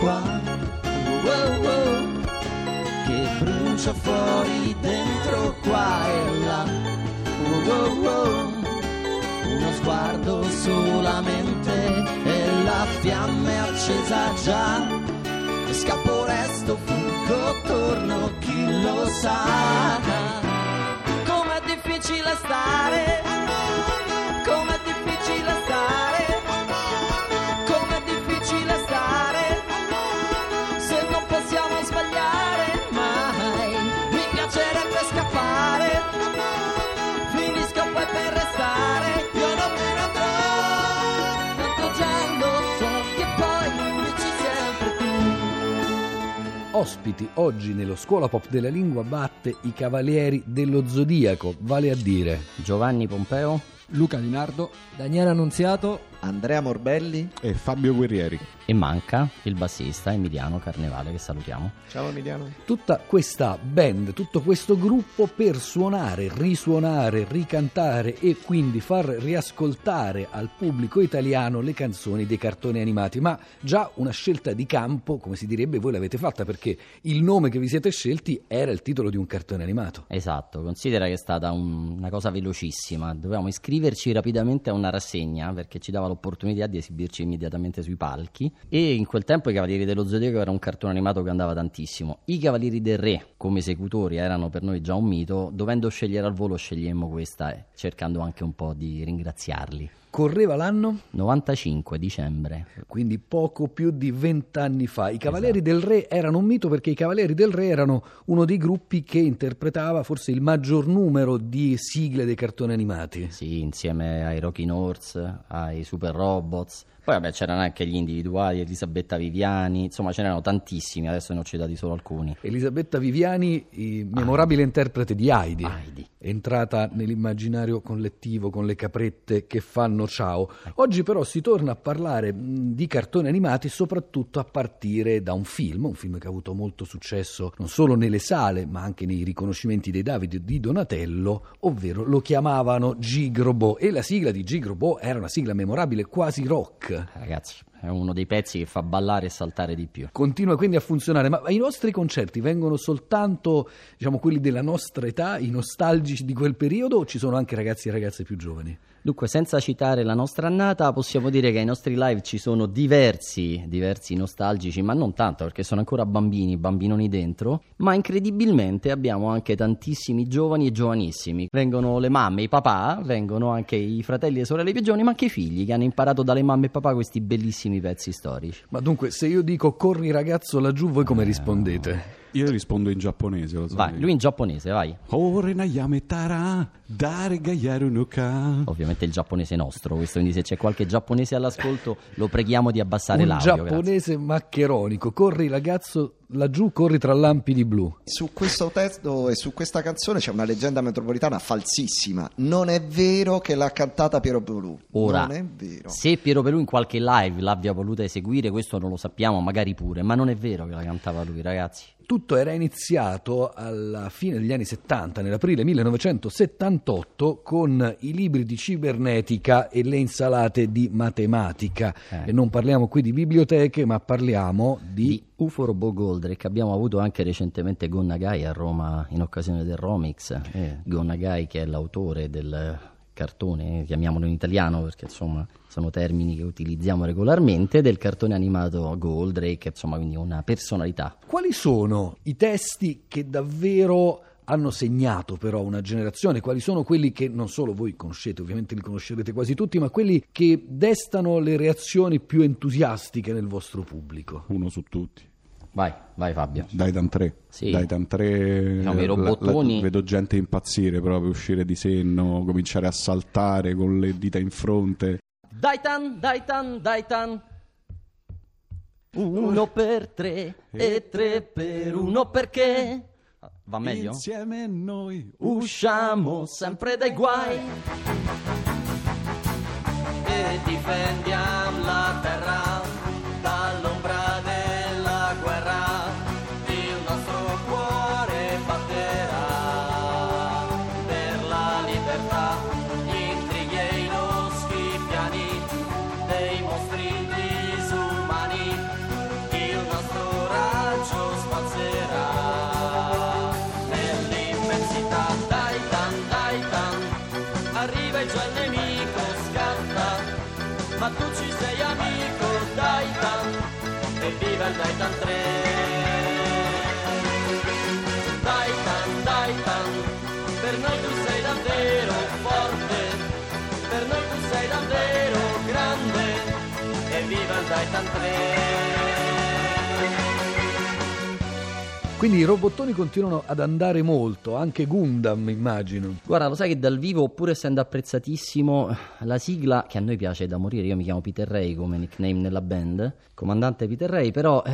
qua, wow, wow, che brucia fuori dentro qua e là. Uno sguardo solamente e la fiamma è accesa già. Scappo resto, fuggo, torno, chi lo sa. Com'è difficile stare, Ospiti oggi nello Scuola Pop della Lingua batte i Cavalieri dello Zodiaco, vale a dire Giovanni Pompeo, Luca Di Nardo, Daniele Annunziato, Andrea Morbelli. e Fabio Guerrieri. E manca il bassista Emiliano Carnevale che salutiamo. Ciao Emiliano. tutta questa band, tutto questo gruppo per suonare, risuonare, ricantare e quindi far riascoltare al pubblico italiano le canzoni dei cartoni animati. Ma già una scelta di campo, come si direbbe, voi l'avete fatta perché il nome che vi siete scelti era il titolo di un cartone animato. Esatto, considera che è stata un- una cosa velocissima, dovevamo iscriverci rapidamente a una rassegna perché ci dava l'opportunità di esibirci immediatamente sui palchi e in quel tempo i Cavalieri dello Zodiaco era un cartone animato che andava tantissimo. I Cavalieri del Re come esecutori erano per noi già un mito, dovendo scegliere al volo scegliemmo questa eh, cercando anche un po' di ringraziarli. Correva l'anno? 95 dicembre. quindi poco più di vent'anni fa. I Cavalieri del Re erano un mito perché i Cavalieri del Re erano uno dei gruppi che interpretava forse il maggior numero di sigle dei cartoni animati. Sì, insieme ai Rockin' Horse, ai Super Robots. Poi vabbè c'erano anche gli individuali, Elisabetta Viviani, insomma ce n'erano tantissimi, adesso ne ho citati solo alcuni. Elisabetta Viviani, i- memorabile interprete di Heidi, Heidi. entrata nell'immaginario collettivo con le caprette che fanno ciao. Oggi però si torna a parlare di cartoni animati soprattutto a partire da un film, un film che ha avuto molto successo non solo nelle sale ma anche nei riconoscimenti dei Davide di Donatello, ovvero lo chiamavano Gigrobo e la sigla di Gigrobo era una sigla memorabile quasi rock. Ragazzi, è uno dei pezzi che fa ballare e saltare di più. Continua quindi a funzionare, ma i nostri concerti vengono soltanto, diciamo, quelli della nostra età, i nostalgici di quel periodo, o ci sono anche ragazzi e ragazze più giovani? Dunque, senza citare la nostra annata, possiamo dire che ai nostri live ci sono diversi, diversi nostalgici, ma non tanto perché sono ancora bambini, bambinoni dentro, ma incredibilmente abbiamo anche tantissimi giovani e giovanissimi. Vengono le mamme i papà, vengono anche i fratelli e sorelle più giovani, ma anche i figli che hanno imparato dalle mamme e papà questi bellissimi pezzi storici. Ma dunque, se io dico corri ragazzo laggiù, voi come rispondete? Io rispondo in giapponese, lo so. Vai, lui in giapponese, vai. Ovviamente il giapponese nostro, questo, quindi se c'è qualche giapponese all'ascolto lo preghiamo di abbassare Un l'audio. grazie. giapponese maccheronico, corri ragazzo laggiù, corri tra lampi di blu. Su questo testo e su questa canzone c'è una leggenda metropolitana falsissima. Non è vero che l'ha cantata Piero Pelù. Ora, non è vero. se Piero Pelù in qualche live l'abbia voluta eseguire, questo non lo sappiamo, magari pure, ma non è vero che la cantava lui, ragazzi. Tutto era iniziato alla fine degli anni 70, nell'aprile 1978, con i libri di cibernetica e le insalate di matematica. Eh. E non parliamo qui di biblioteche, ma parliamo di... Di UFO Robot Goldrake abbiamo avuto anche recentemente Gonnagai a Roma in occasione del Romix. Eh, Gonnagai che è l'autore del cartone, chiamiamolo in italiano perché insomma sono termini che utilizziamo regolarmente, del cartone animato Goldrake, insomma quindi una personalità. Quali sono i testi che davvero hanno segnato però una generazione? Quali sono quelli che non solo voi conoscete, ovviamente li conoscerete quasi tutti, ma quelli che destano le reazioni più entusiastiche nel vostro pubblico? Uno su tutti. Vai, vai Fabio. Daitan 3. Sì. Daitan 3. Diciamo, i la- la- vedo gente impazzire proprio, uscire di senno, cominciare a saltare con le dita in fronte. Daitan, Daitan, Daitan. Uno per tre e tre per uno perché Va meglio? Insieme noi Usciamo sempre dai guai e difendiamo e viva il dai tan 3. Dai tan, dai tan, per noi tu sei davvero forte, per noi tu sei davvero grande, e viva il dai tan 3. Quindi i robottoni continuano ad andare molto, anche Gundam immagino. Guarda, lo sai che dal vivo, pur essendo apprezzatissimo, la sigla che a noi piace da morire, io mi chiamo Peter Ray come nickname nella band, comandante Peter Ray, però eh,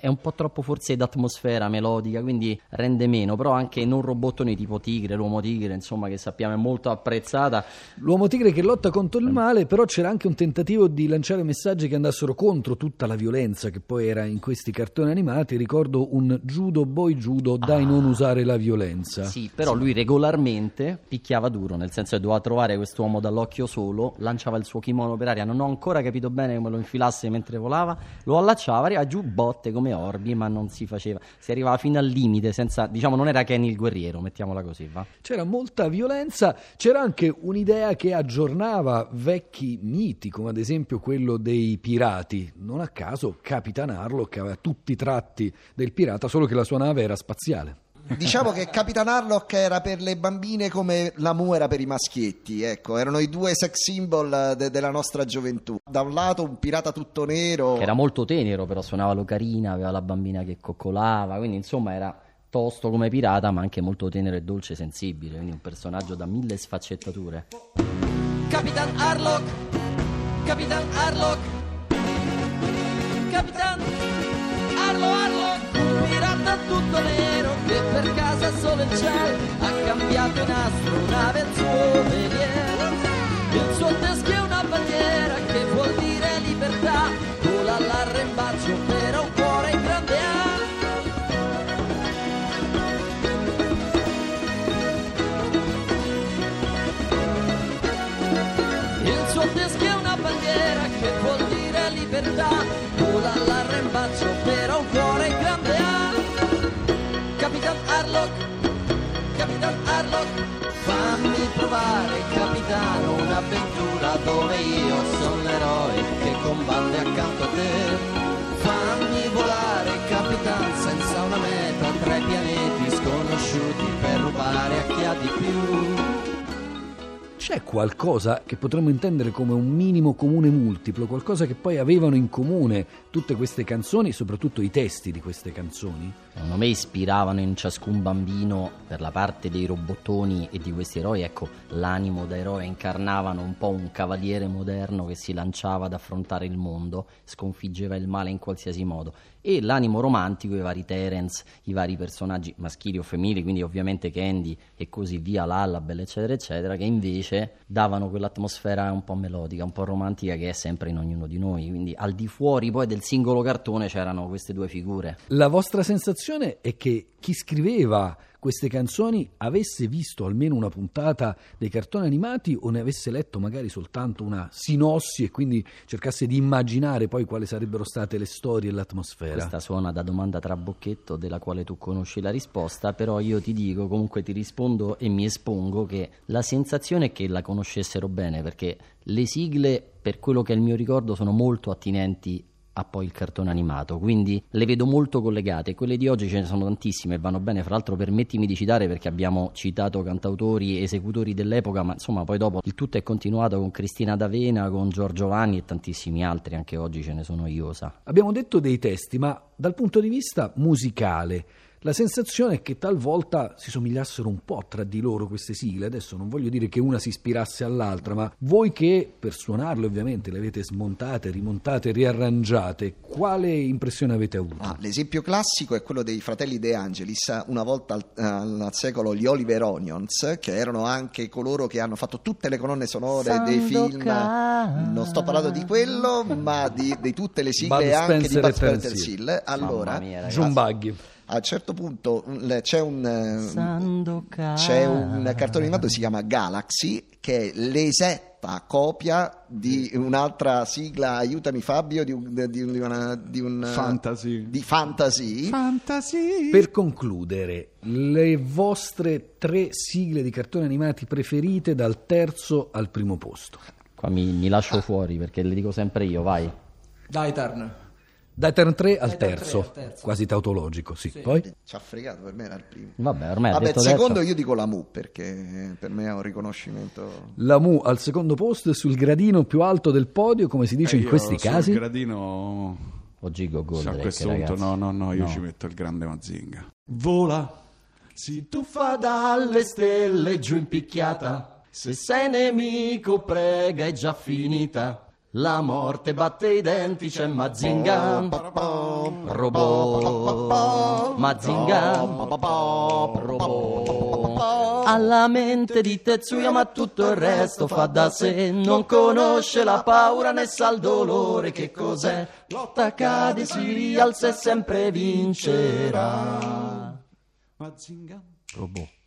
è un po' troppo forse d'atmosfera melodica, quindi rende meno, però anche non robottoni tipo Tigre, l'uomo Tigre, insomma, che sappiamo è molto apprezzata. L'uomo tigre che lotta contro il male, però c'era anche un tentativo di lanciare messaggi che andassero contro tutta la violenza che poi era in questi cartoni animati. Ricordo un judo boy judo, dai non usare la violenza. Sì, però lui regolarmente picchiava duro, nel senso che doveva trovare quest'uomo dall'occhio solo, lanciava il suo kimono per aria, non ho ancora capito bene come lo infilasse mentre volava, lo allacciava, arrivava giù botte come orbi, ma non si faceva, si arrivava fino al limite, senza, diciamo, non era Kenny il guerriero, mettiamola così, va? C'era molta violenza, c'era anche un'idea che aggiornava vecchi miti, come ad esempio quello dei pirati. Non a caso Capitan Harlock aveva tutti i tratti del pirata, solo che la sua nave era spaziale. Diciamo che Capitan Harlock era per le bambine come la Mu era per i maschietti, ecco, erano i due sex symbol de- della nostra gioventù. Da un lato un pirata tutto nero, Che era molto tenero, però suonava l'ocarina, aveva la bambina che coccolava, quindi insomma era tosto come pirata, ma anche molto tenero e dolce e sensibile, quindi un personaggio da mille sfaccettature. Capitan Harlock, Capitan Harlock, Capitan pirata tutto nero che per casa solo il cielo ha cambiato in astronave il suo veliero. Il suo teschio è una bandiera che vuol dire libertà, vola all'arrembaggio per un cuore in grande. Il suo teschio è una bandiera che vuol dire libertà, un'avventura dove io sono l'eroe che combatte accanto a te. Fammi volare capitan senza una meta tra i pianeti sconosciuti per rubare a chi ha di più. C'è qualcosa che potremmo intendere come un minimo comune multiplo, qualcosa che poi avevano in comune tutte queste canzoni, soprattutto i testi di queste canzoni? Secondo me ispiravano in ciascun bambino, per la parte dei robottoni e di questi eroi, ecco, l'animo da eroe incarnavano un po' un cavaliere moderno che si lanciava ad affrontare il mondo, sconfiggeva il male in qualsiasi modo. E l'animo romantico, i vari Terence, i vari personaggi maschili o femminili, quindi ovviamente Candy e così via, Lallabelle, eccetera, eccetera, che invece davano quell'atmosfera un po' melodica, un po' romantica che è sempre in ognuno di noi. Quindi al di fuori poi del singolo cartone c'erano queste due figure. La vostra sensazione è che chi scriveva queste canzoni avesse visto almeno una puntata dei cartoni animati o ne avesse letto magari soltanto una sinossi e quindi cercasse di immaginare poi quali sarebbero state le storie e l'atmosfera? Questa suona da domanda trabocchetto della quale tu conosci la risposta, però io ti dico, comunque ti rispondo e mi espongo che la sensazione è che la conoscessero bene, perché le sigle, per quello che è il mio ricordo, sono molto attinenti a poi il cartone animato, quindi le vedo molto collegate. Quelle di oggi ce ne sono tantissime e vanno bene. Fra l'altro, permettimi di citare perché abbiamo citato cantautori esecutori dell'epoca, ma insomma, poi dopo il tutto è continuato con Cristina D'Avena, con Giorgio Vanni e tantissimi altri. Anche oggi ce ne sono io, sa. Abbiamo detto dei testi, ma dal punto di vista musicale La sensazione è che talvolta si somigliassero un po' tra di loro queste sigle. Adesso non voglio dire che una si ispirasse all'altra, ma voi che per suonarle ovviamente le avete smontate, rimontate, riarrangiate, quale impressione avete avuto? Ah, l'esempio classico è quello dei fratelli De Angelis, una volta al, al secolo gli Oliver Onions, che erano anche coloro che hanno fatto tutte le colonne sonore dei film. Non sto parlando di quello, ma di, di tutte le sigle Bud anche di Spencer Bud e Terence Spencer Hill. Hill. Allora. John Buggy. A un certo punto un- c'è un, eh, c'è un cartone animato che si chiama Galaxy, che è l'esatta copia di un'altra sigla, aiutami Fabio, di un, di un- di una- di un- Fantasy. di fantasy. Fantasy. Per concludere, le vostre tre sigle di cartoni animati preferite dal terzo al primo posto. Qua mi, mi lascio fuori perché le dico sempre io, vai. Dai, Turn. Dai Turn terzo, 3 al terzo. quasi tautologico, sì. Poi Ci ha fregato, per me era il primo. Vabbè, ormai ha Vabbè, secondo terzo. io dico la Mu perché per me è un riconoscimento. la Mu al secondo posto e sul gradino più alto del podio, come si dice Eh, in io questi sul casi. gradino O Gigo Sì, a Goldrake, questo punto no, no, no, io No. ci metto il grande Mazinga. Vola, si tuffa dalle stelle giù in picchiata. Se sei nemico, prega, è già finita. La morte batte i denti, c'è Mazinga. Robot. Mazinga. Robot. Alla mente di Tetsuya, ma tutto il resto fa da sé. Non conosce la paura né sa il dolore. Che cos'è? Lotta, cade, si rialza e sempre vincerà. Mazinga. Robot.